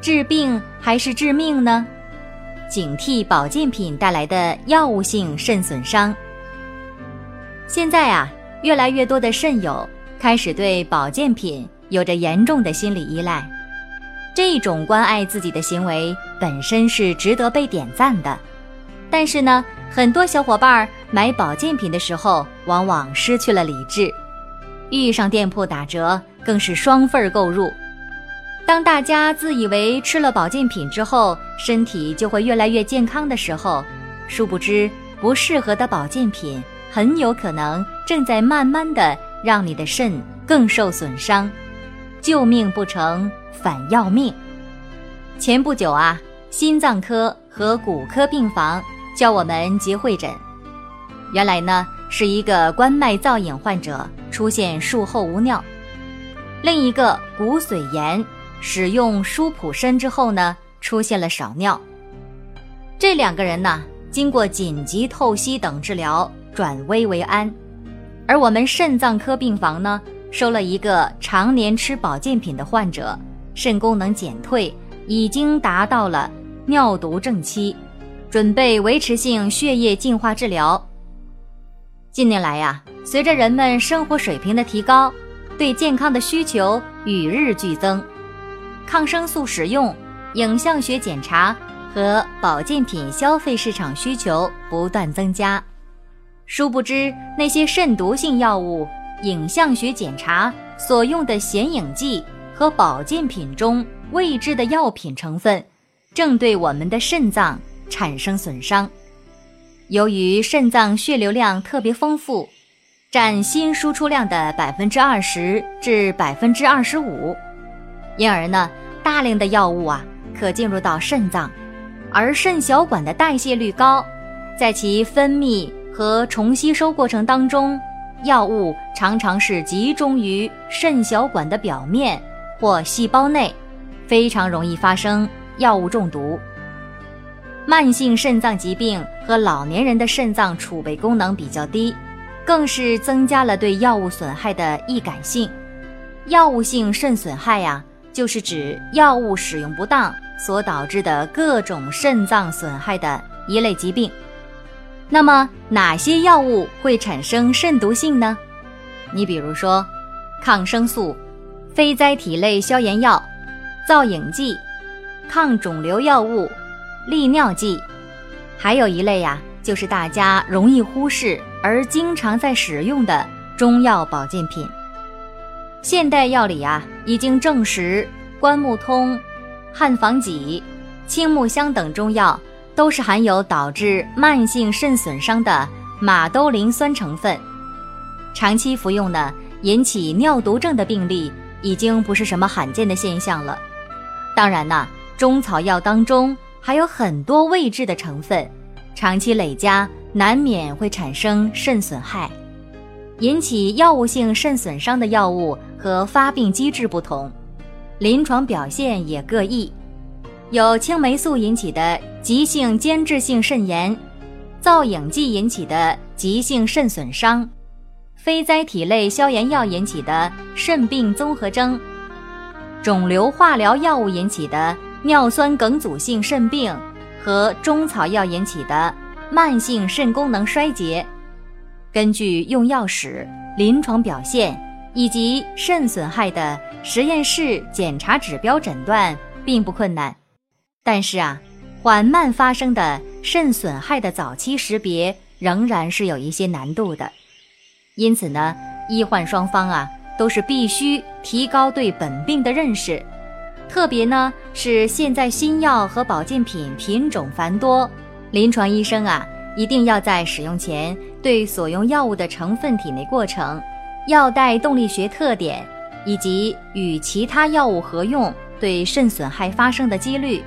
治病还是致命呢？警惕保健品带来的药物性肾损伤。现在啊，越来越多的肾友开始对保健品有着严重的心理依赖，这种关爱自己的行为本身是值得被点赞的。但是呢，很多小伙伴买保健品的时候，往往失去了理智，遇上店铺打折。更是双份购入。当大家自以为吃了保健品之后，身体就会越来越健康的时候，殊不知不适合的保健品很有可能正在慢慢的让你的肾更受损伤，救命不成反要命。前不久啊，心脏科和骨科病房叫我们接会诊，原来呢是一个冠脉造影患者出现术后无尿。另一个骨髓炎，使用舒普参之后呢，出现了少尿。这两个人呢，经过紧急透析等治疗，转危为安。而我们肾脏科病房呢，收了一个常年吃保健品的患者，肾功能减退，已经达到了尿毒症期，准备维持性血液净化治疗。近年来呀，随着人们生活水平的提高。对健康的需求与日俱增，抗生素使用、影像学检查和保健品消费市场需求不断增加。殊不知，那些肾毒性药物、影像学检查所用的显影剂和保健品中未知的药品成分，正对我们的肾脏产生损伤。由于肾脏血流量特别丰富。占心输出量的百分之二十至百分之二十五，因而呢，大量的药物啊可进入到肾脏，而肾小管的代谢率高，在其分泌和重吸收过程当中，药物常常是集中于肾小管的表面或细胞内，非常容易发生药物中毒。慢性肾脏疾病和老年人的肾脏储备功能比较低。更是增加了对药物损害的易感性。药物性肾损害呀，就是指药物使用不当所导致的各种肾脏损害的一类疾病。那么哪些药物会产生肾毒性呢？你比如说，抗生素、非甾体类消炎药、造影剂、抗肿瘤药物、利尿剂，还有一类呀，就是大家容易忽视。而经常在使用的中药保健品，现代药理啊已经证实，关木通、汉方戟、青木香等中药都是含有导致慢性肾损伤的马兜铃酸成分，长期服用呢，引起尿毒症的病例已经不是什么罕见的现象了。当然呐，中草药当中还有很多未知的成分，长期累加。难免会产生肾损害，引起药物性肾损伤的药物和发病机制不同，临床表现也各异。有青霉素引起的急性间质性肾炎，造影剂引起的急性肾损伤，非甾体类消炎药引起的肾病综合征，肿瘤化疗药物引起的尿酸梗阻性肾病和中草药引起的。慢性肾功能衰竭，根据用药史、临床表现以及肾损害的实验室检查指标诊断并不困难，但是啊，缓慢发生的肾损害的早期识别仍然是有一些难度的。因此呢，医患双方啊都是必须提高对本病的认识，特别呢是现在新药和保健品品种繁多。临床医生啊，一定要在使用前对所用药物的成分、体内过程、药代动力学特点以及与其他药物合用、对肾损害发生的几率，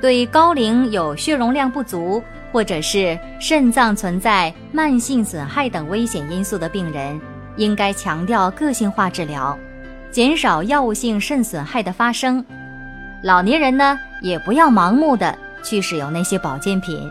对高龄有血容量不足或者是肾脏存在慢性损害等危险因素的病人，应该强调个性化治疗，减少药物性肾损害的发生。老年人呢，也不要盲目的去使用那些保健品。